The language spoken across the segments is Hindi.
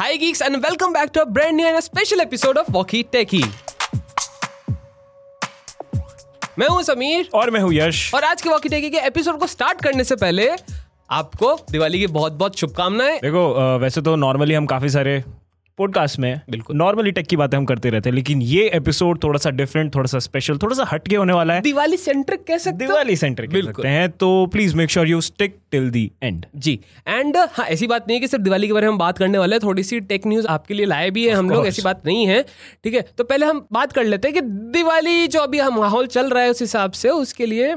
Hi geeks and welcome back to a brand new and a special episode of Walkie Techie. मैं हूँ समीर। और मैं हूँ यश। और आज के वॉकी टेकी के एपिसोड को स्टार्ट करने से पहले आपको दिवाली की बहुत बहुत शुभकामनाएँ। देखो अ, वैसे तो नॉर्मली हम काफ़ी सारे पॉडकास्ट में बिल्कुल। नॉर्मली टेक की बातें हम करते रहते हैं लेकिन ये एपिसोड थोड़ा सा डिफरेंट थोड़ा सा स्पेशल थोड़ा सा हटके होने वाला है। दिवाली सेंट्रिक कह सकते दिवाली सेंटर कह बिल्कुल। सकते हैं तो please make sure you stick till the end ji and हाँ ऐसी बात नहीं है कि सिर्फ़ दिवाली के बारे में हम बात करने वाले हैं थोड़ी सी टेक न्यूज़ आपके लिए लाए भी है हम लोग ऐसी बात नहीं है ठीक है? तो पहले हम बात कर लेते हैं कि दिवाली जो अभी हम माहौल चल रहा है उस हिसाब से उसके लिए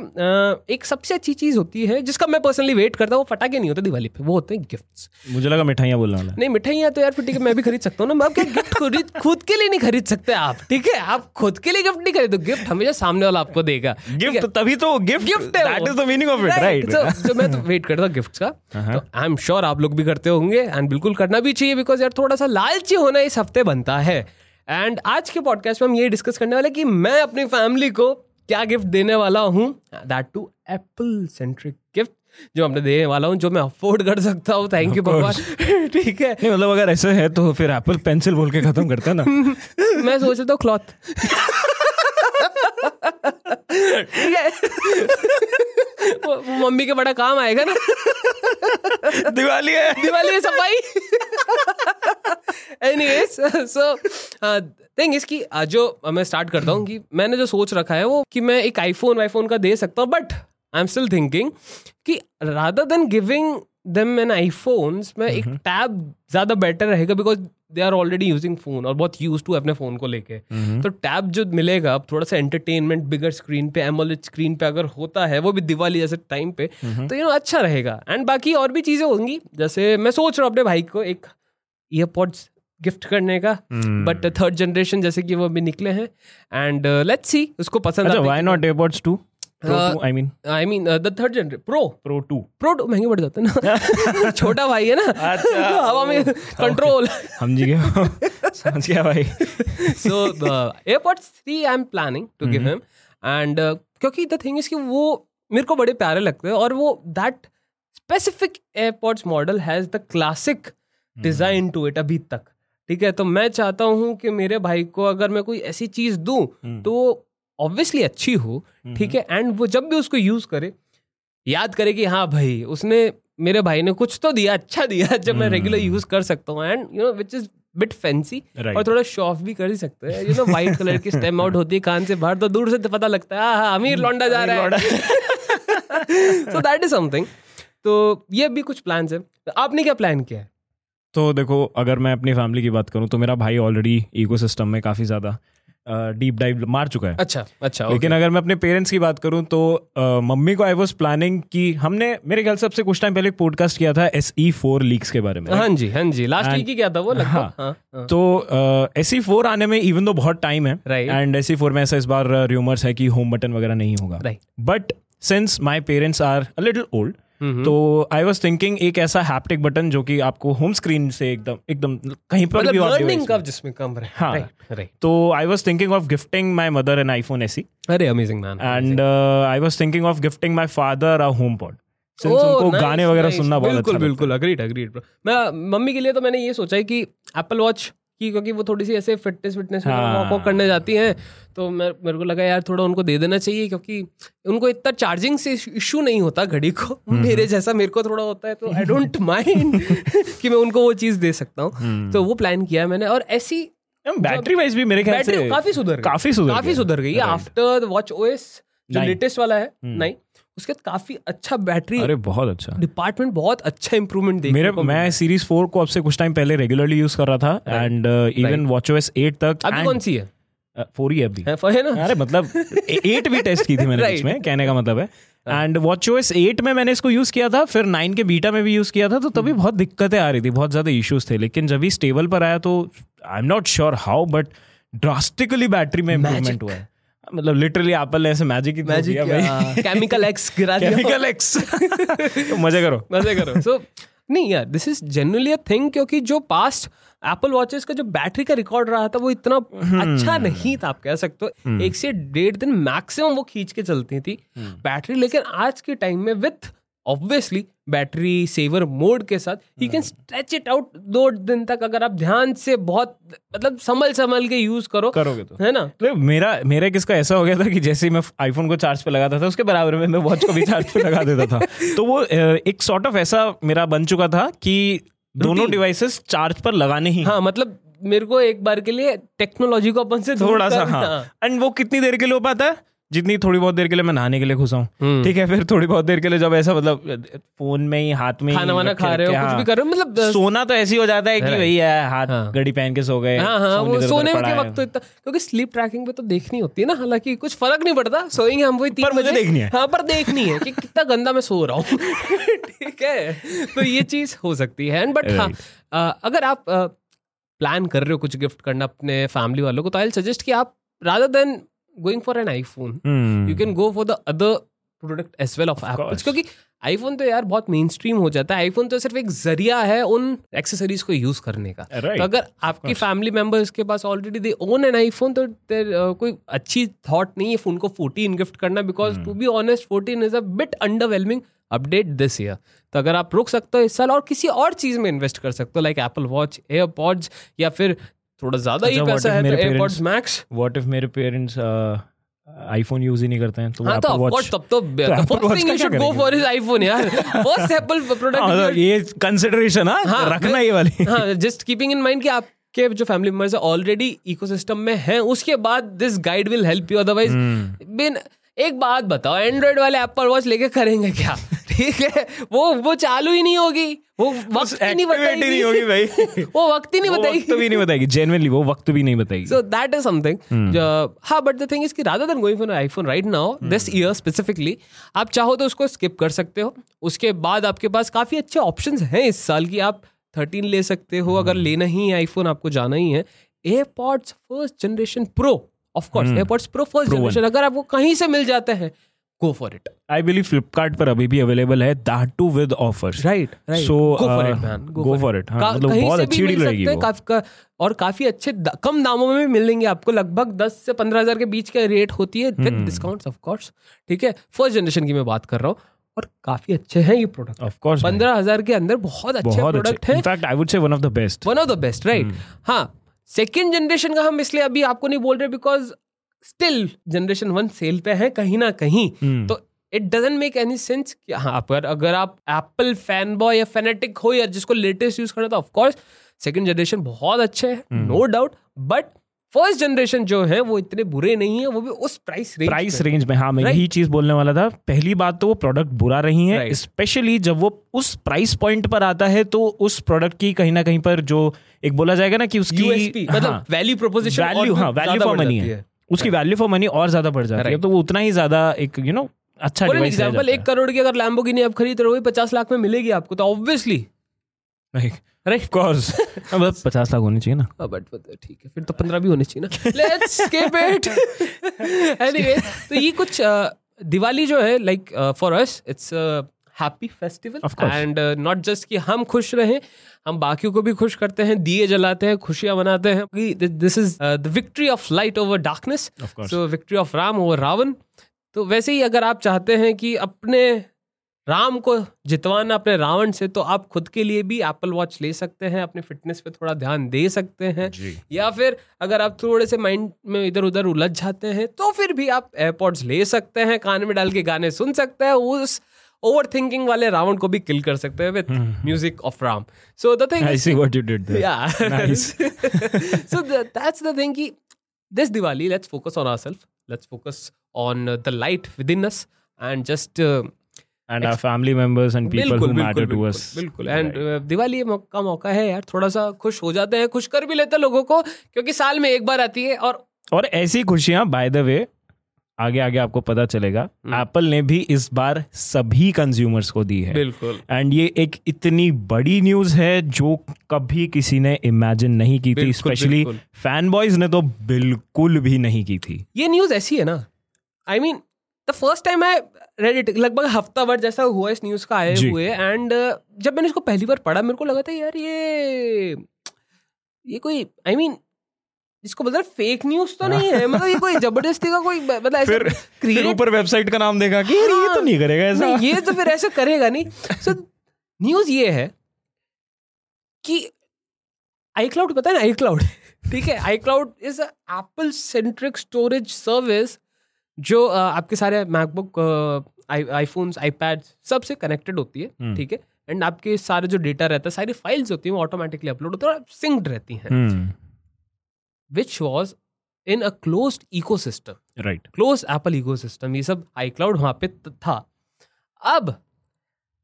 एक सबसे अच्छी चीज़ होती है जिसका मैं पर्सनली वेट करता हूँ वो फटाके नहीं होते दिवाली पे वो होते हैं गिफ्ट्स मुझे लगा मिठाइयाँ बोलने नहीं मिठाइयाँ तो यार फिर ठीक है मैं भी खरीद सकता हूँ ना? मैं अब क्या गिफ्ट खरीद खुद के लिए नहीं खरीद सकते आप ठीक है? आप खुद के लिए गिफ्ट नहीं खरीदो गिफ्ट हमेशा सामने वाला आपको देगा गिफ्ट तभी तो गिफ्ट गिफ्ट है that is the meaning of it right जो मैं तो वेट करता हूँ गिफ्ट्स का। तो आई एम श्योर आप लोग भी करते होंगे एंड बिल्कुल करना भी चाहिए बिकॉज़ यार थोड़ा सा लालची होना इस हफ़्ते बनता है। एंड आज के पॉडकास्ट में हम ये डिस्कस करने वाले कि मैं अपनी फैमिली को क्या गिफ्ट देने वाला हूँ that too Apple centric gift जो मैं देने वाला हूँ जो मैं अफोर्ड कर सकता हूँ। थैंक यू भगवान। ठीक है। नहीं मतलब अगर ऐसे है तो फिर एप्पल पेंसिल बोल के खत्म करते ना। मैं सोच रहा था क्लॉथ ठीक है। मम्मी के बड़ा काम आएगा ना। दिवाली है। दिवाली में सफ़ाई। एनीवेज सो थिंग इसकी जो मैं स्टार्ट करता हूँ कि मैंने जो सोच रखा है वो कि मैं एक आईफोन वाईफोन का दे सकता हूँ but I am still thinking कि rather than giving them an iPhones में एक टैब ज़्यादा बेटर रहेगा because they are already using phone और बहुत यूज़ टू अपने फ़ोन को लेके। तो टैब जो मिलेगा अब थोड़ा सा एंटरटेनमेंट बिगर स्क्रीन पे एमोलेड स्क्रीन पे अगर होता है वो भी दिवाली जैसे टाइम पे तो यू नो अच्छा रहेगा। एंड बाकी और भी चीज़ें होंगी जैसे मैं सोच रहा हूँ अपने भाई को एक ईयरपॉड्स गिफ्ट करने का बट थर्ड जनरेशन जैसे कि वो अभी निकले हैं। एंड लेट्स सी उसको पसंद अच्छा why not AirPods 2 pro 2 I mean I mean the third generation pro pro 2 pro two महँगे पड़ जाते हैं ना। छोटा भाई है ना। अच्छा, हवा में कंट्रोल समझ गया समझ गया भाई। So the AirPods 3 I'm planning to give him. And uh, क्योंकि द थिंग इज़ कि वो मेरे को बड़े प्यारे लगते हैं और वो that specific AirPods model has the classic design to it अभी तक। ठीक है? तो मैं चाहता हूँ कि मेरे भाई को अगर मैं कोई ऐसी चीज़ दूँ तो ऑब्वियसली अच्छी हो ठीक है? एंड वो जब भी उसको यूज़ करे याद करे कि हाँ भाई उसने मेरे भाई ने कुछ तो दिया अच्छा दिया जब मैं रेगुलर यूज़ कर सकता हूँ। And you know which is bit fancy और थोड़ा शो ऑफ़ भी कर ही सकते हैं। यू नो व्हाइट कलर की स्टेम आउट होती है कान से बाहर तो दूर से तो पता लगता है हाँ अमीर लौंडा जा रहा है। सो दैट इज़ समथिंग तो ये भी कुछ प्लान है। तो आपने क्या प्लान किया है? तो देखो अगर मैं अपनी फैमिली की बात करूँ तो मेरा भाई ऑलरेडी इकोसिस्टम में काफ़ी ज़्यादा डीप डाइव मार चुका है अच्छा अच्छा लेकिन okay. अगर मैं अपने पेरेंट्स की बात करूँ तो अ, मम्मी को आई वॉज़ प्लानिंग कि हमने मेरे ख्याल से सबसे कुछ टाइम पहले एक पॉडकास्ट किया था एस ई फोर लीक्स के बारे में हाँ जी हाँ जी लास्ट वीक ही क्या था वो लगभग हाँ। हाँ हाँ तो एस ई फोर आने में इवन दो बहुत टाइम है एंड एस ई फोर में ऐसा इस बार र्यूमर्स है कि होम बटन वगैरह नहीं होगा Right. But since my parents are a little old तो आई वॉज़ थिंकिंग एक ऐसा हैप्टिक बटन जो कि आपको होम स्क्रीन से एकदम एकदम कहीं पर मतलब भी लर्निंग device जिसमें कम रहे। हाँ। राइट राइट तो I was thinking of gifting my mother an iPhone AC अरे amazing man and I was thinking of gifting my father a HomePod since उनको गाने वगैरह सुनना बहुत बिल्कुल अच्छा बिल्कुल अग्रीड अग्रीड मैं मम्मी के लिए तो मैंने ये सोचा है कि एप्पल वॉच की क्योंकि वो थोड़ी सी ऐसे फिटनेस फिटनेस हाँ। वॉक वॉक करने जाती हैं तो मैं मेरे को लगा यार थोड़ा उनको दे देना चाहिए क्योंकि उनको इतना चार्जिंग से इशू नहीं होता घड़ी को। हम्म, मेरे जैसा मेरे को थोड़ा होता है तो आई डोंट माइंड कि मैं उनको वो चीज़ दे सकता हम्म। हूँ तो वो प्लान किया मैंने और ऐसी बैटरी वाइज भी मेरे ख्याल से काफ़ी सुधर काफ़ी सुधर काफ़ी। सुधर गई। आफ्टर वॉच ओएस जो लेटेस्ट वाला है नहीं उसके बाद काफ़ी अच्छा बैटरी अरे बहुत अच्छा। डिपार्टमेंट बहुत अच्छा इंप्रूवमेंट देखने मेरे मैं सीरीज़ फोर को अब से कुछ टाइम पहले रेगुलरली यूज़ कर रहा था and even watchOS eight तक अभी कौन सी है? फोर ही है अभी। है ना? अरे मतलब एट भी टेस्ट की थी मैंने Right. बीच में कहने का मतलब है। एंड वॉच ओएस एट में मैंने इसको यूज़ किया था फिर नाइन के बीटा में भी यूज़ किया था तो तभी बहुत दिक्कतें आ रही थी बहुत ज़्यादा इश्यूज़ थे। लेकिन जब भी स्टेबल पर आया तो I am not sure how but drastically battery में इंप्रूवमेंट हुआ है। मतलब लिटरली एप्पल ने ऐसे मैजिक ही मैजिक किया भाई। केमिकल एक्स गिरा दिया। केमिकल एक्स मज़े करो। मज़े करो। सो नहीं यार this is generally a thing क्योंकि जो पास्ट एप्पल वॉचेस का जो बैटरी का रिकॉर्ड रहा था वो इतना अच्छा नहीं था आप कह सकते हो। एक से डेढ़ दिन मैक्सिमम वो खींच के चलती थी। बैटरी लेकिन आज के टाइम में with obviously battery saver mode के साथ ही कैन स्ट्रेच इट आउट दो दिन तक अगर आप ध्यान से बहुत मतलब संभल संभल के यूज़ करो करोगे तो। है ना? तो मेरा मेरा किसका ऐसा हो गया था कि जैसे ही मैं आईफोन को चार्ज पे लगाता था उसके बराबर में मैं वॉच को भी चार्ज पे लगा देता था। तो वो एक सॉर्ट ऑफ़ ऐसा मेरा बन चुका था कि दोनों. डिवाइसेस चार्ज पर लगाने ही हाँ मतलब मेरे को एक बार के लिए टेक्नोलॉजी को अपन से थोड़ा सा हाँ। एंड वो कितनी देर के लिए हो पाता है? जितनी थोड़ी बहुत देर के लिए मैं नहाने के लिए घुसा हूँ हम्म। ठीक है फिर थोड़ी बहुत देर के लिए जब ऐसा मतलब फ़ोन में ही हाथ में खाना वाना खा रहे हो कुछ हाँ। भी कर रहे हो मतलब सोना तो ऐसे ही हो जाता है कि वही है हाथ हाँ। घड़ी पहन के सो गए हाँ हाँ सोने के वक्त तो इतना क्योंकि स्लीप ट्रैकिंग पे तो देखनी होती है ना हालाँकि कुछ फ़र्क नहीं पड़ता सोएँगे हम वही तीन मुझे बजे। देखनी है। हाँ पर देखनी है कि कितना गंदा मैं सो रहा हूँ ठीक है तो ये चीज़ हो सकती है एंड बट हाँ अगर आप प्लान कर रहे हो कुछ गिफ्ट करना अपने फैमिली वालों को तो आई सजेस्ट कि आप rather than going for an iPhone hmm. You can go for the other product as well of Apple's course. क्योंकि आईफोन तो यार बहुत मेन स्ट्रीम हो जाता है आईफोन तो सिर्फ़ एक ज़रिया है उन एक्सेसरीज को यूज़ करने का Right. तो अगर आपकी फैमिली मेंबर्स के पास already they own an iPhone तो there, uh, कोई अच्छी थॉट नहीं है फ़ोन को 14 गिफ्ट करना because to be honest 14 is a bit underwhelming update this year तो अगर आप रुक सकते हो इस साल और किसी और चीज़ में इन्वेस्ट कर सकते हो लाइक एप्पल वॉच एयरपॉड्स या फिर थोड़ा ज़्यादा ही अच्छा, पैसा है तो एयरपॉड्स मैक्स व्हाट इफ़ मेरे पेरेंट्स आईफोन यूज़ ही नहीं करते हैं? तो हाँ तो Apple Watch- तब तो first thing you should go for is iPhone यार। फ़र्स्ट एप्पल प्रोडक्ट ये कंसिडरेशन हाँ, हाँ रखना ये वाली। हाँ जस्ट कीपिंग इन माइंड कि आपके जो फैमिली मेंबर्स ऑलरेडी इकोसिस्टम में हैं उसके बाद this guide will help you otherwise. बिन एक बात बताओ एंड्रॉइड वाले एप्पल वॉच लेके करेंगे क्या? ठीक है? वो वो चालू ही नहीं होगी। वो वक्त ही नहीं ही नहीं होगी भाई। वो वक्त ही नहीं बताएगी वक्त भी नहीं बताएगी। जेनुअनली वो वक्त भी नहीं बताएगी। That is something. Uh, हाँ बट द थिंग इज़ कि rather than going for an iPhone right now, this year specifically, आप चाहो तो उसको स्किप कर सकते हो। उसके बाद आपके पास काफ़ी अच्छे ऑप्शंस हैं इस साल की आप 13 ले सकते हो। अगर लेना ही है आईफोन आपको जाना ही है। AirPods first generation Pro of course AirPods Pro first generation अगर आपको कहीं से मिल जाते हैं go for it I believe Flipkart पर अभी भी अवेलेबल है that too with offers right So, go for it man go for it. मतलब बहुत अच्छी deal रहेगी और काफ़ी अच्छे कम दामों में भी मिलेंगे आपको। लगभग 10 से 15 हज़ार के बीच का रेट होती है विद। डिस्काउंट्स ऑफ़ कोर्स ठीक है? फ़र्स्ट जनरेशन की मैं बात कर रहा हूँ। और काफ़ी अच्छे हैं ये प्रोडक्ट ऑफ़ कोर्स पंद्रह हज़ार के अंदर बहुत अच्छे प्रोडक्ट है। In fact I would say one of the best one of the best right हाँ सेकेंड जनरेशन का हम इसलिए अभी आपको नहीं बोल रहे because still generation one sale पे है कहीं ना कहीं हम्म। तो it doesn't make any sense कि हाँ अगर अगर आप एप्पल फ़ैन बॉय या फेनेटिक हो या जिसको लेटेस्ट यूज़ करना तो ऑफकोर्स सेकेंड जनरेशन बहुत अच्छे है। No doubt but first generation जो है वो इतने बुरे नहीं है वो भी उस प्राइस रेंज प्राइस रेंज में हाँ मैं Right. यही चीज़ बोलने वाला था पहली बात तो वो प्रोडक्ट बुरा रही है Right. स्पेशली जब वो उस प्राइस पॉइंट पर आता है तो उस प्रोडक्ट की कहीं ना कहीं पर जो एक बोला जाएगा ना कि उसकी मतलब वैल्यू प्रोपोजिशन वैल्यू हाँ वैल्यू फॉर मनी है उसकी वैल्यू फॉर मनी और ज़्यादा बढ़ जाती है। तो वो उतना ही ज़्यादा एक यू नो अच्छा एग्जांपल एक करोड़ की अगर लैम्बोगिनी आप खरीद रहे हो पचास लाख में मिलेगी आपको तो ऑब्वियसली राइट कोर्स अब पचास लाख होनी चाहिए ना। बट ठीक है फिर तो पंद्रह भी होने चाहिए ना। लेट्स स्किप इट एनीवे तो ये कुछ दिवाली जो है like for us it's happy festival and not just कि हम खुश रहें हम बाकियों को भी खुश करते हैं दिए जलाते हैं खुशियाँ मनाते हैं। This is the victory of light over darkness so victory of Ram over Ravan तो वैसे ही अगर आप चाहते हैं कि अपने राम को जितवाना अपने रावण से तो आप खुद के लिए भी एप्पल वॉच ले सकते हैं अपने फिटनेस पे थोड़ा ध्यान दे सकते हैं। या फिर अगर आप थोड़े से माइंड में इधर उधर उलझ जाते हैं तो फिर भी आप एयरपॉड्स ले सकते हैं कान में डाल के गाने सुन सकते हैं उस ओवर थिंकिंग वाले रावण को भी किल कर सकते हैं with music of Ram so the thing I see what you did there so the, that's the thing ki this diwali let's focus on ourselves let's focus on uh, the light within us and just uh, and our family members and people who matter बिल्कुल to बिल्कुल, us बिल्कुल एंड दिवाली ये मौका मौका है यार थोड़ा सा खुश हो जाते हैं खुश कर भी लेते हैं लोगों को क्योंकि साल में एक बार आती है और और ऐसी खुशियाँ बाय द वे आगे आगे आपको पता चलेगा हम्म। एप्पल ने भी इस बार सभी कंज्यूमर्स को दी है। बिल्कुल। एंड ये एक इतनी बड़ी न्यूज़ है जो कभी किसी ने इमेजिन नहीं की थी स्पेशली फ़ैन बॉयज़ ने तो बिल्कुल भी नहीं की थी। ये न्यूज़ ऐसी है ना। I mean the first time I read it लगभग हफ़्ता भर जैसा हुआ इस न्यूज़ का आए हुए एंड जब मैंने इसको पहली बार पढ़ा मेरे को लगा था यार ये ये कोई आई I मीन जिसको मतलब फेक न्यूज़ तो नहीं है मतलब ये कोई ज़बरदस्ती का कोई मतलब ऐसा फिर फिर ऊपर वेबसाइट का नाम देगा कि ये तो नहीं करेगा ऐसा। नहीं ये तो फिर ऐसे करेगा नहीं। सो न्यूज़ ये है कि आई क्लाउड पता है ना आई क्लाउड ठीक है iCloud is Apple centric storage service जो आपके सारे मैकबुक आईफोन्स आईपैड सबसे कनेक्टेड होती है हम्म। ठीक है? एंड आपके सारे जो डेटा रहता है सारी फाइल्स होती हैं वो ऑटोमेटिकली अपलोड होती है और सिंक्ड रहती हैं। Which was in a close ecosystem right close Apple ecosystem ये सब आई क्लाउड वहाँ पे था। अब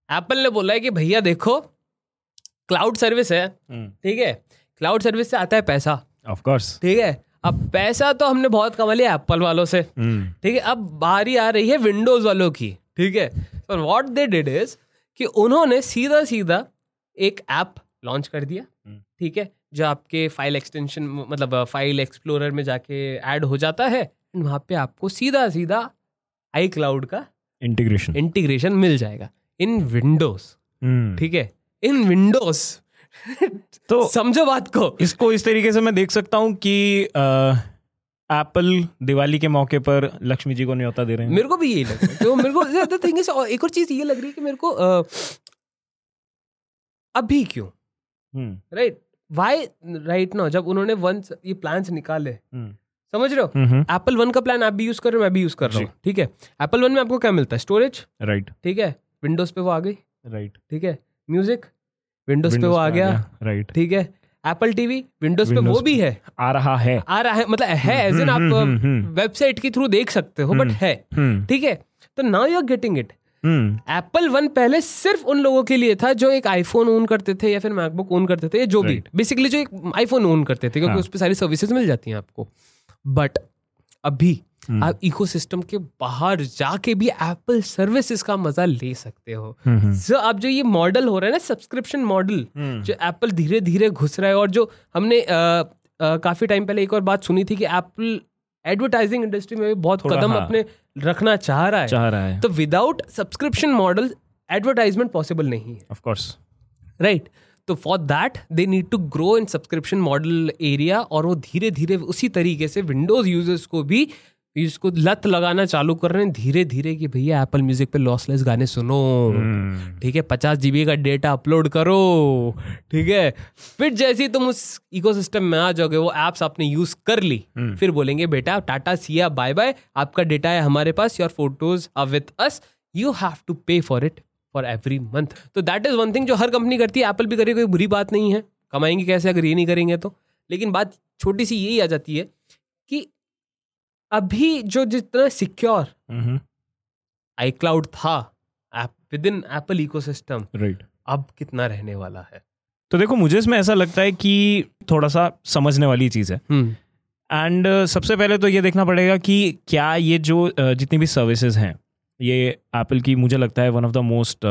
एप्पल ने बोला है कि भैया देखो क्लाउड सर्विस है ठीक है? क्लाउड सर्विस से आता है पैसा। ऑफ़ कोर्स ठीक है? अब पैसा तो हमने बहुत कमा लिया एप्पल वालों से। ठीक है? अब बारी आ रही है विंडोज़ वालों की। ठीक है? तो व्हाट दे डिड इज़ कि उन्होंने सीधा सीधा एक ऐप लॉन्च कर दिया। हम्म। ठीक है? जो आपके फ़ाइल एक्सटेंशन मतलब फ़ाइल एक्सप्लोरर में जाके ऐड हो जाता है and वहाँ पे आपको सीधा सीधा आई क्लाउड का इंटीग्रेशन इंटीग्रेशन मिल जाएगा। इन विंडोज़ ठीक है? इन विंडोज़ तो समझो बात को। इसको इस तरीके से मैं देख सकता हूँ कि एप्पल दिवाली के मौके पर लक्ष्मी जी को न्योता दे रहे हैं। मेरे को भी यही लग रहा है। तो मेरे को थिंग इज़ एक और चीज़ ये लग रही है कि मेरे को अ, अभी क्यों? Hmm, right why right now जब उन्होंने वन ये प्लान्स निकाले हम्म, समझ रहे हो? एप्पल वन का प्लान आप भी यूज़ कर रहे हो मैं भी यूज़ कर रहा हूँ ठीक है? एप्पल वन में आपको क्या मिलता है? स्टोरेज राइट ठीक है? विंडोज़ पे वो आ गई। राइट ठीक है? म्यूज़िक विंडोज़ पे वो आ गया। राइट ठीक है? एप्पल टीवी विंडोज़ पे वो भी है। आ रहा है। आ रहा है मतलब है एज इन आप। वेबसाइट के थ्रू देख सकते हो बट हम्म। है। हम्म, ठीक है? तो now you are getting it Apple one पहले सिर्फ़ उन लोगों के लिए था जो एक आईफोन ओन करते थे या फिर मैकबुक ओन करते थे या जो भी। बेसिकली जो एक आईफोन ओन करते थे क्योंकि हाँ। उस पर सारी सर्विसेज़ मिल जाती हैं आपको। बट अभी हम्म, आप इकोसिस्टम के बाहर जाके भी एप्पल सर्विसेज़ का मज़ा ले सकते हो। जो अब जो ये मॉडल हो रहा है ना सब्सक्रिप्शन मॉडल हम्म, जो एप्पल धीरे धीरे घुस रहा है और जो हमने अ, अ, काफ़ी टाइम पहले एक और बात सुनी थी कि एप्पल एडवर्टाइजिंग इंडस्ट्री में भी बहुत कदम हाँ। अपने रखना चाह रहा है। चाह रहा है। तो without subscription model advertisement possible नहीं है। ऑफ़ कोर्स राइट तो for that they need to grow in subscription model area और वो धीरे धीरे उसी तरीके से विंडोज़ यूज़र्स को भी इसको लत लगाना चालू कर रहे हैं धीरे धीरे कि भैया एप्पल म्यूज़िक पे लॉसलेस गाने सुनो। ठीक है पचास जीबी का डेटा अपलोड करो। ठीक है फिर जैसे ही तुम उस इकोसिस्टम में आ जाओगे वो एप्स आपने यूज़ कर ली हम्म। फिर बोलेंगे बेटा tata see ya bye bye आपका डेटा है हमारे पास your photos are with us you have to pay for it for every month तो दैट इज़ वन थिंग जो हर कंपनी करती है एप्पल भी करे कोई बुरी बात नहीं है। कमाएँगे कैसे अगर ये नहीं करेंगे तो। लेकिन बात छोटी सी यही आ जाती है कि अभी जो जितना सिक्योर आई क्लाउड था within Apple ecosystem right अब कितना रहने वाला है? तो देखो मुझे इसमें ऐसा लगता है कि थोड़ा सा समझने वाली चीज़ है। एंड uh, सबसे पहले तो ये देखना पड़ेगा कि क्या ये जो uh, जितनी भी सर्विसेज़ हैं ये एप्पल की मुझे लगता है one of the most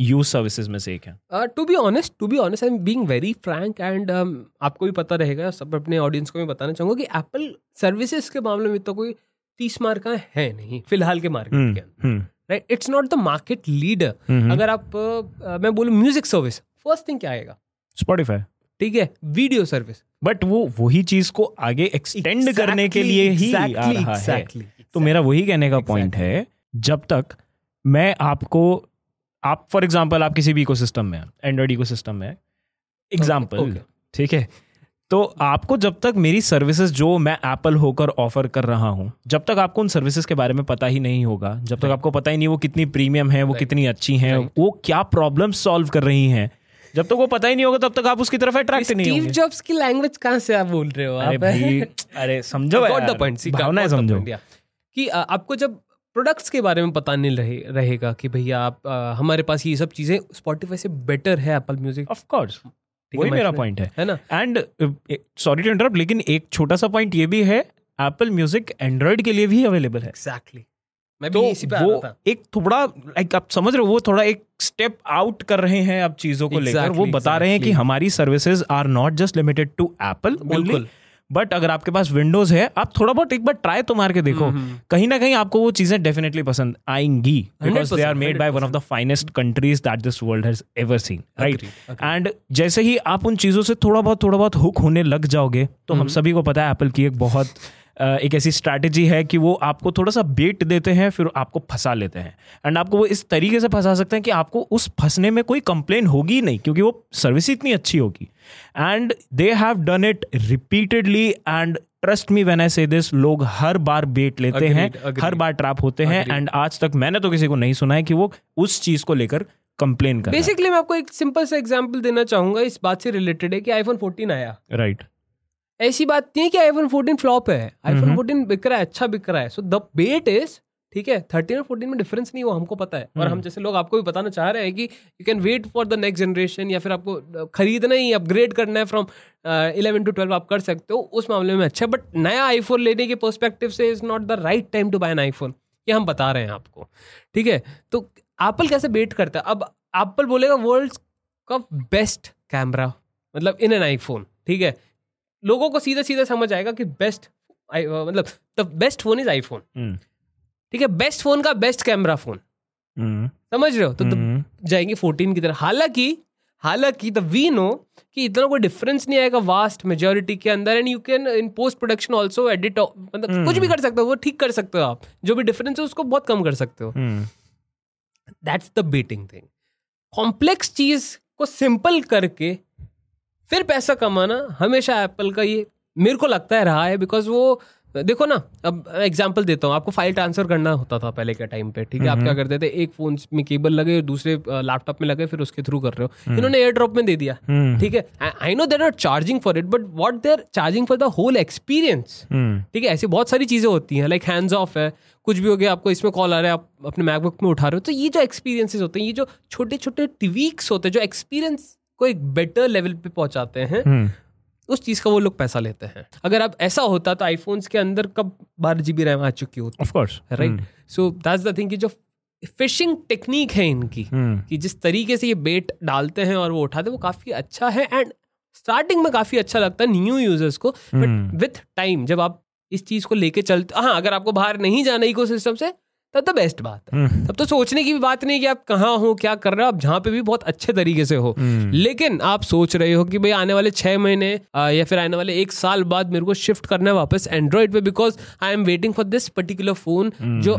use services में से एक है। To be honest to be honest I am being very frank and आपको भी पता रहेगा सब अपने ऑडियंस को भी बताना चाहूँगा कि एप्पल सर्विसेज़ के मामले में तो कोई तीस मार्क है नहीं फ़िलहाल के मार्केट हम्म, के अंदर। Right it's not the market leader अगर आप uh, मैं बोलूँ म्यूज़िक सर्विस फ़र्स्ट थिंग क्या आएगा? स्पॉटिफाई ठीक है वीडियो सर्विस बट वो वही चीज़ को आगे एक्सटेंड exactly, करने के लिए ही exactly, आ रहा exactly, है। exactly, तो मेरा वही कहने का पॉइंट है जब तक मैं आपको आप फॉर एग्जांपल आप किसी भी इकोसिस्टम में एंड्रॉइड इकोसिस्टम में एग्जांपल okay. ठीक है? तो आपको जब तक मेरी सर्विसेज़ जो मैं एप्पल होकर ऑफ़र कर रहा हूँ जब तक आपको उन सर्विसेज़ के बारे में पता ही नहीं होगा जब तक आपको पता ही नहीं वो कितनी प्रीमियम है वो कितनी अच्छी हैं. वो क्या प्रॉब्लम सॉल्व कर रही हैं जब तक वो पता ही नहीं होगा तब तक आप उसकी तरफ़ अट्रैक्ट नहीं स्टीव होंगे। जॉब्स की लैंग्वेज कहाँ से आप बोल रहे हो? अरे भाई अरे समझो गॉट द पॉइंट भावनाएँ समझो। कि आपको जब प्रोडक्ट्स के बारे में पता नहीं रहे, रहेगा कि भैया आप अ, हमारे पास ये सब चीज़ें स्पॉटिफाई से बेटर है एप्पल म्यूज़िक ऑफ़ कोर्स वही मेरा पॉइंट है। है ना? एंड सॉरी टू इंटरप्ट लेकिन एक छोटा सा पॉइंट ये भी है एप्पल म्यूज़िक एंड्रॉइड के लिए भी अवेलेबल है। एग्जैक्टली मैं भी तो इसी पे वो एक थोड़ा लाइक आप समझ रहे हो वो थोड़ा एक स्टेप आउट कर रहे हैं अब चीज़ों को exactly, लेकर। वो Exactly, बता रहे हैं कि हमारी services are not just limited to Apple बिल्कुल। बट अगर आपके पास विंडोज़ है आप थोड़ा बहुत एक बार ट्राई तो मार के देखो। कहीं ना कहीं आपको वो चीज़ें डेफिनेटली पसंद आएँगी। Because they are made by one of the finest countries that this world has ever seen right and जैसे ही आप उन चीज़ों से थोड़ा बहुत थोड़ा बहुत हुक होने लग जाओगे तो हम सभी को पता है एप्पल की एक बहुत एक ऐसी स्ट्रैटेजी है कि वो आपको थोड़ा सा बेट देते हैं फिर आपको फंसा लेते हैं। एंड आपको वो इस तरीके से फंसा सकते हैं कि आपको उस फंसने में कोई कंप्लेन होगी नहीं क्योंकि वो सर्विस इतनी अच्छी होगी। And they have done it repeatedly and trust me when I say this लोग हर बार बेट लेते हैं Agreed, agreed. हर बार ट्रैप होते हैं। एंड आज तक मैंने तो किसी को नहीं सुना है कि वो उस चीज़ को लेकर कंप्लेन कर बेसिकली मैं आपको एक सिंपल सा एग्जांपल देना चाहूँगा इस बात से रिलेटेड है कि आईफोन 14 आया। राइट ऐसी बात नहीं कि आईफोन 14 फ्लॉप है। आईफोन 14 बिक रहा है अच्छा बिक रहा है। सो द बेट इज़ ठीक है 13 और 14 में डिफरेंस नहीं है, वो हमको पता है। और हम जैसे लोग आपको भी बताना चाह रहे हैं कि you can wait for the next generation या फिर आपको खरीदना ही अपग्रेड करना है फ्रॉम इलेवन टू ट्वेल्व आप कर सकते हो उस मामले में अच्छा बट नया आईफोन लेने के पर्सपेक्टिव से is not the right time to buy an iPhone ये हम बता रहे हैं आपको ठीक है? तो एप्पल कैसे बेट करता है? अब एप्पल बोलेगा वर्ल्ड का बेस्ट कैमरा मतलब इन एन आईफोन ठीक है? लोगों को सीधा सीधा समझ आएगा कि बेस्ट मतलब the best phone is iPhone ठीक है बेस्ट फ़ोन का बेस्ट कैमरा फ़ोन समझ रहे हो? तो द- जाएँगे 14 की तरह. हालाँकि हालाँकि द वी नो कि इतना कोई डिफरेंस नहीं आएगा वास्ट मेजोरिटी के अंदर and you can in post production also edit मतलब कुछ भी कर सकते हो वो ठीक कर सकते हो आप. जो भी डिफरेंस है उसको बहुत कम कर सकते हो. That's the betting thing complex चीज़ को सिंपल करके फिर पैसा कमाना हमेशा एप्पल का ये मेरे को लगता है रहा है बिकॉज़ वो देखो ना अब एग्ज़ाम्पल देता हूँ आपको फ़ाइल ट्रांसफ़र करना होता था पहले के टाइम पे ठीक है? आप क्या करते थे एक फ़ोन में केबल लगे दूसरे लैपटॉप में लगे फिर उसके थ्रू कर रहे हो। इन्होंने एयर ड्रॉप में दे दिया ठीक है? I know there are charging for it but what they're charging for the whole experience ठीक है? ऐसी बहुत सारी चीज़ें होती हैं लाइक हैंड्स ऑफ़ है कुछ भी हो गया आपको इसमें कॉल आ रहा है आप अपने मैकबुक में उठा रहे हो तो ये जो एक्सपीरियंसेस होते हैं ये जो छोटे छोटे ट्वीक्स होते हैं जो एक्सपीरियंस को एक बेटर लेवल पे पहुंचाते हैं उस चीज़ का वो लोग पैसा लेते हैं। अगर अब ऐसा होता तो आईफोन्स के अंदर कब बारह जीबी रैम आ चुकी होती? Of course right so that's the thing कि जो फिशिंग टेक्निक है इनकी कि जिस तरीके से ये बेट डालते हैं और वो उठाते हैं वो काफ़ी अच्छा है एंड स्टार्टिंग में काफ़ी अच्छा लगता है न्यू यूज़र्स को बट विथ टाइम जब आप इस चीज़ को लेके चलते हाँ अगर आपको बाहर नहीं जाना इको सिस्टम से तब तो बेस्ट बात है। तब तो सोचने की भी बात नहीं कि आप कहाँ हो क्या कर रहे हो आप जहाँ पे भी बहुत अच्छे तरीके से हो। लेकिन आप सोच रहे हो कि भाई आने वाले छह महीने या फिर आने वाले एक साल बाद मेरे को शिफ्ट करना है वापस एंड्रॉइड पे because I am waiting for this particular phone जो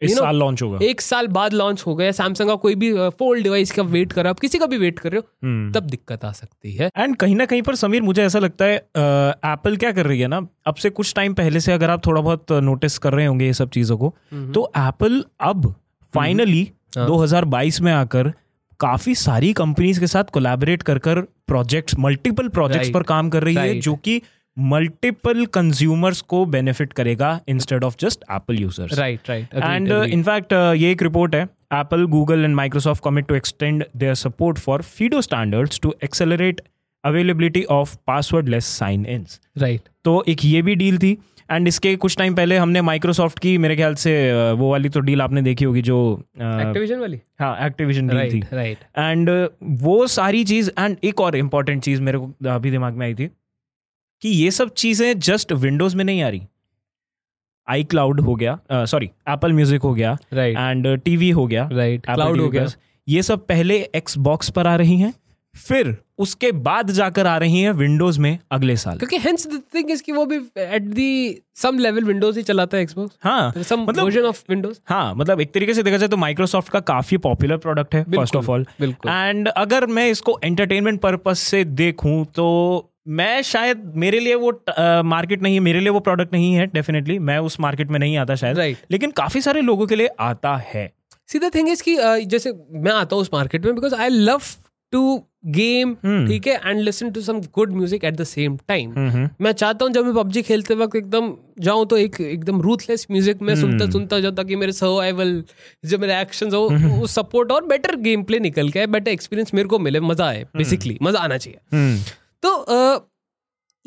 इस you know, साल लॉन्च होगा। एक साल बाद लॉन्च हो गया सैमसंग का कोई भी फोल्ड डिवाइस का वेट कर रहे हो आप किसी का भी वेट कर रहे हो तब दिक्कत आ सकती है। एंड कहीं ना कहीं पर समीर मुझे ऐसा लगता है एप्पल क्या कर रही है ना अब से कुछ टाइम पहले से अगर आप थोड़ा बहुत नोटिस कर रहे होंगे ये सब चीज़ों को तो एप्पल अब फाइनली 2022 में आकर काफ़ी सारी कंपनीज़ के साथ कोलैबोरेट कर कर प्रोजेक्ट्स मल्टीपल प्रोजेक्ट्स पर काम कर रही है जो कि मल्टीपल कंज्यूमर्स को बेनिफिट करेगा instead of just Apple users right right and in fact uh, ये एक रिपोर्ट है. Apple Google and Microsoft commit to extend their support for FIDO standards to accelerate availability of passwordless sign ins right तो एक ये भी डील थी. एंड इसके कुछ टाइम पहले हमने माइक्रोसॉफ्ट की मेरे ख्याल से uh, वो वाली तो डील आपने देखी होगी जो uh, एक्टिविजन वाली? हाँ एक्टिविजन डील थी. राइट राइट एंड वो सारी चीज़ एंड एक और इंपॉर्टेंट चीज़ मेरे को अभी दिमाग में आई थी. कि ये सब चीज़ें जस्ट विंडोज़ में नहीं आ रही। आई क्लाउड हो गया सॉरी एप्पल म्यूज़िक हो गया राइट एंड टीवी हो गया। राइट Apple क्लाउड हो गया। ये सब पहले एक्स बॉक्स पर आ रही हैं फिर उसके बाद जाकर आ रही हैं विंडोज़ में अगले साल। क्योंकि हेंस द थिंग इज़ कि वो भी at the some level Windows ही चलाता है एक्सबॉक्स हाँ सम मतलब- वर्जन ऑफ़ विंडोज़ हाँ मतलब एक तरीके से देखा जाए तो माइक्रोसॉफ्ट का काफ़ी पॉपुलर प्रोडक्ट है फ़र्स्ट ऑफ़ ऑल एंड अगर मैं इसको एंटरटेनमेंट पर्पज से देखूँ तो मैं शायद मेरे लिए वो मार्केट नहीं है मेरे लिए वो प्रोडक्ट नहीं है डेफिनेटली मैं उस मार्केट में नहीं आता शायद राइट लेकिन काफ़ी सारे लोगों के लिए आता है। सी द थिंग इज़ कि जैसे मैं आता हूँ उस मार्केट में because I love to game Hmm. ठीक है and listen to some good music at the same time मैं चाहता हूँ जब मैं पबजी खेलते वक्त एकदम जाऊँ तो एक एकदम रूथलेस म्यूज़िक में सुनता सुनता जाऊँ ताकि मेरे सर्वाइवल जो मेरे एक्शन हो वो सपोर्ट और बेटर गेम प्ले निकल के बेटर एक्सपीरियंस मेरे को मिले मज़ा आए बेसिकली मज़ा आना चाहिए। हम्म तो अ,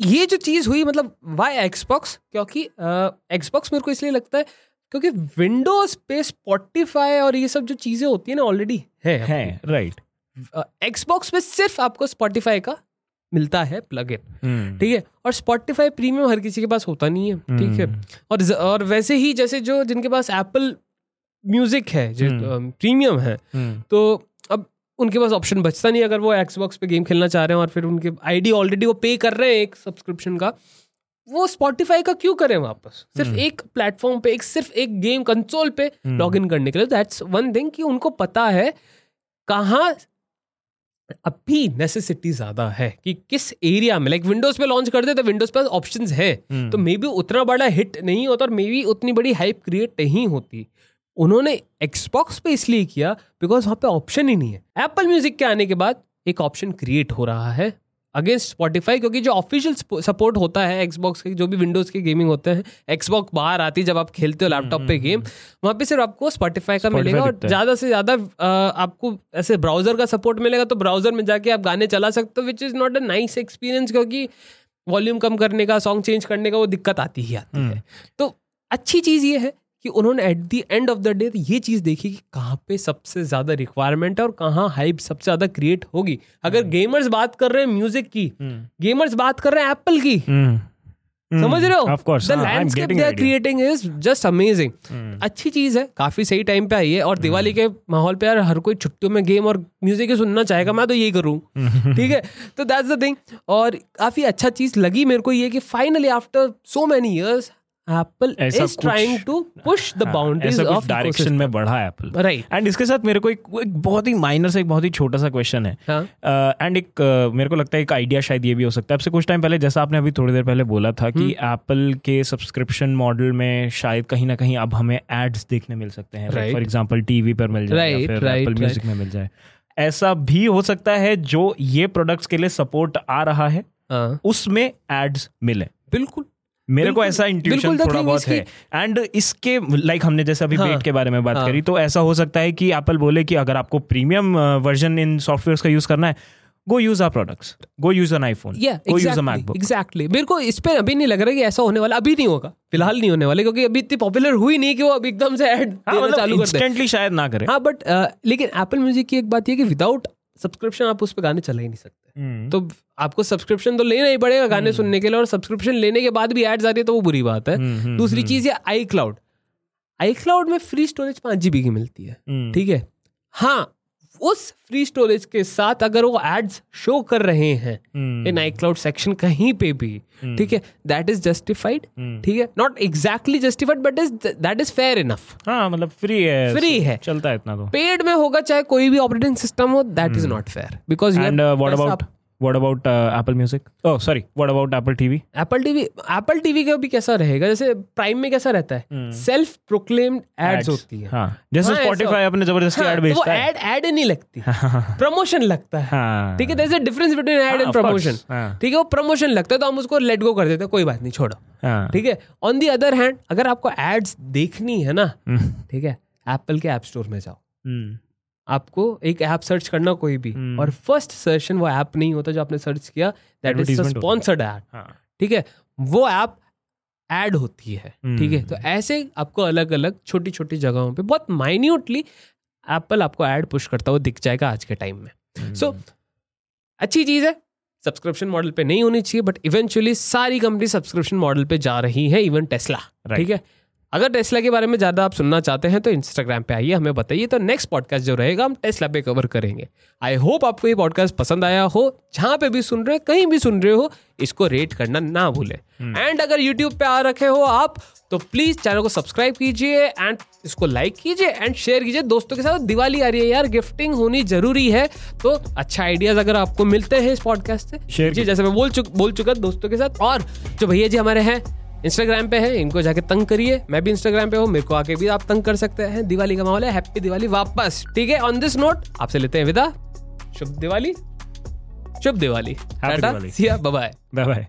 ये जो चीज़ हुई मतलब वाई एक्सबॉक्स क्योंकि एक्सबॉक्स मेरे को इसलिए लगता है क्योंकि विंडोज़ पे स्पॉटिफाई और ये सब जो चीज़ें होती है ना ऑलरेडी है है राइट एक्सबॉक्स में सिर्फ़ आपको स्पॉटिफाई का मिलता है प्लग इन हम्म, ठीक है? और स्पॉटिफाई प्रीमियम हर किसी के पास होता नहीं है। ठीक है? और और वैसे ही जैसे जो जिनके पास एप्पल म्यूज़िक है जो प्रीमियम है हम्म, तो अब उनके पास ऑप्शन बचता नहीं अगर वो एक्सबॉक्स पे गेम खेलना चाह रहे हैं और फिर उनके आईडी ऑलरेडी वो पे कर रहे हैं एक सब्सक्रिप्शन का वो स्पॉटिफाई का क्यों करें वापस? सिर्फ़ एक प्लेटफॉर्म पे एक सिर्फ़ एक गेम कंसोल पे लॉग इन करने के लिए। दैट्स वन थिंग कि उनको पता है कहाँ अभी नेसेसिटी ज़्यादा है कि किस एरिया में। लाइक विंडोज़ पे लॉन्च करते तो विंडोज़ पे ऑप्शंस है। तो मे बी उतना बड़ा हिट नहीं होता और मे बी उतनी बड़ी हाइप क्रिएट नहीं होती। उन्होंने एक्सबॉक्स पे इसलिए किया बिकॉज़ वहाँ पे ऑप्शन ही नहीं है। एप्पल म्यूज़िक के आने के बाद एक ऑप्शन क्रिएट हो रहा है अगेंस्ट स्पॉटिफाई क्योंकि जो ऑफिशियल सपोर्ट होता है एक्सबॉक्स के जो भी विंडोज़ के गेमिंग होते हैं एक्सबॉक्स बाहर आती है जब आप खेलते हो लैपटॉप पे गेम वहाँ पे सिर्फ़ आपको स्पॉटिफाई का Spotify मिलेगा और ज़्यादा से ज़्यादा आपको ऐसे ब्राउज़र का सपोर्ट मिलेगा तो ब्राउज़र में जाके आप गाने चला सकते हो which is not a nice experience क्योंकि वॉल्यूम कम करने का सॉन्ग चेंज करने का वो दिक्कत आती ही आती है। तो अच्छी चीज़ ये है कि उन्होंने at the end of the day ये चीज़ देखी कि कहाँ पे सबसे ज़्यादा रिक्वायरमेंट है और कहाँ हाइप सबसे ज़्यादा क्रिएट होगी। अगर गेमर्स बात कर रहे हैं म्यूज़िक की गेमर्स बात कर रहे हैं एप्पल की हम्म, समझ रहे हो? Course, the landscape they are creating is just amazing अच्छी चीज़ है काफ़ी सही टाइम पे आई है और दिवाली के माहौल पे यार हर कोई छुट्टियों में गेम और म्यूज़िक ही सुनना चाहेगा मैं तो यही करूँ। ठीक है? तो दैट्स द थिंग और काफ़ी अच्छा चीज़ लगी मेरे को ये कि finally after so many years Apple is trying to push the boundaries of direction में बढ़ा एप्पल राइट एंड इसके साथ मेरे को एक, एक बहुत ही माइनर से एक बहुत ही छोटा सा क्वेश्चन है। हाँ। एंड एक uh, मेरे को लगता है एक आइडिया शायद ये भी हो सकता है। आपसे कुछ टाइम पहले जैसा आपने अभी थोड़ी देर पहले बोला था कि एप्पल के सब्सक्रिप्शन मॉडल में शायद कहीं ना कहीं अब हमें एड्स देखने मिल सकते हैं। Right. फॉर एग्जांपल टीवी पर मिल जाए एप्पल म्यूज़िक में मिल जाए। ऐसा भी हो सकता है जो ये प्रोडक्ट्स के लिए सपोर्ट आ रहा है। हाँ। उसमें एड्स मिले। बिल्कुल। मेरे को ऐसा इंट्यूशन थोड़ा बहुत है। एंड इसके लाइक हमने जैसे अभी हाँ, वेट के बारे में बात हाँ। करी तो ऐसा हो सकता है कि एप्पल बोले कि अगर आपको प्रीमियम वर्जन इन सॉफ्टवेयर का यूज़ करना है go use our products go use an iPhone go use a MacBook exactly मेरे को इस पे अभी नहीं लग रहा है कि ऐसा होने वाला अभी नहीं होगा। फ़िलहाल नहीं होने वाले क्योंकि अभी इतनी पॉपुलर हुई नहीं कि वो अब एकदम से ऐड मतलब चालू कर इंस्टेंटली शायद ना करे। हाँ बट लेकिन एप्पल म्यूज़िक की एक बात ये कि विदाउट सब्सक्रिप्शन आप उस पर गाने चला ही नहीं सकते। हम्म, तो आपको सब्सक्रिप्शन तो लेना ही पड़ेगा गाने सुनने के लिए और सब्सक्रिप्शन लेने के बाद भी एड्स आ रही है तो वो बुरी बात है। हम्म, हम्म, दूसरी चीज़ है आई क्लाउड आई क्लाउड में फ्री स्टोरेज पाँच जीबी की मिलती है। हम्म, ठीक है? हाँ उस फ्री स्टोरेज के साथ अगर वो एड्स शो कर रहे हैं हम्म, इन आई क्लाउड सेक्शन कहीं पे भी ठीक है? That is justified hmm. ठीक है? Not exactly justified but is that is fair enough हाँ मतलब फ्री है फ्री है। चलता है इतना तो। पेड में होगा चाहे कोई भी ऑपरेटिंग सिस्टम हो that is not fair because and what about what about Apple music oh sorry what about Apple TV Apple TV Apple TV का भी कैसा रहेगा? जैसे प्राइम में कैसा रहता है? सेल्फ प्रोक्लेम्ड एड्स होती है। हाँ जैसे स्पॉटिफाई अपने ज़बरदस्ती ऐड भेजता है। एड एड नहीं लगती। प्रमोशन लगता है। ठीक है there's a difference between ad हाँ, and of course, promotion हाँ। ठीक है वो प्रमोशन लगता है तो हम उसको लेट गो कर देते हैं कोई बात नहीं छोड़ो। हाँ। ठीक है ऑन दी अदर हैंड अगर आपको एड्स देखनी है ना हम्म, ठीक है एप्पल के ऐप स्टोर में जाओ। हम्म, आपको एक ऐप सर्च करना कोई भी हम्म। और फ़र्स्ट सर्चन वो ऐप नहीं होता जो आपने सर्च किया दैट इज़। स्पॉन्सर्ड ऐड हाँ ठीक है वो ऐप ऐड होती है ठीक hmm. है हम्म। तो ऐसे आपको अलग अलग छोटी छोटी जगहों पे बहुत माइन्यूटली एप्पल आपको ऐड पुश करता हुआ दिख जाएगा आज के टाइम में सो hmm. so, अच्छी चीज़ है सब्सक्रिप्शन मॉडल पे नहीं होनी चाहिए बट इवेंचुअली सारी कंपनी सब्सक्रिप्शन मॉडल पे जा रही है इवन टेस्ला ठीक Right. ठीक है अगर टेस्ला के बारे में ज़्यादा आप सुनना चाहते हैं तो इंस्टाग्राम पे आइए हमें बताइए। तो नेक्स्ट पॉडकास्ट जो रहेगा हम टेस्ला पे कवर करेंगे। आई होप आपको ये पॉडकास्ट पसंद आया हो। जहाँ पे भी सुन रहे हैं कहीं भी सुन रहे हो इसको रेट करना ना भूलें। एंड अगर यूट्यूब पे आ रखे हो आप तो प्लीज़ चैनल को सब्सक्राइब कीजिए एंड इसको लाइक कीजिए एंड शेयर कीजिए। दोस्तों के साथ दिवाली आ रही है यार गिफ्टिंग होनी ज़रूरी है। तो अच्छा आइडियाज़ अगर आपको मिलते हैं इस पॉडकास्ट से जी जैसे मैं बोल चुक बोल चुका दोस्तों के साथ। और जो भैया जी हमारे हैं इंस्टाग्राम पे है इनको जाके तंग करिए। मैं भी इंस्टाग्राम पे हूँ मेरे को आके भी आप तंग कर सकते हैं। दिवाली का माहौल है हैप्पी दिवाली वापस। ठीक है ऑन दिस नोट आपसे लेते हैं विदा। शुभ दिवाली। शुभ दिवाली। Bye bye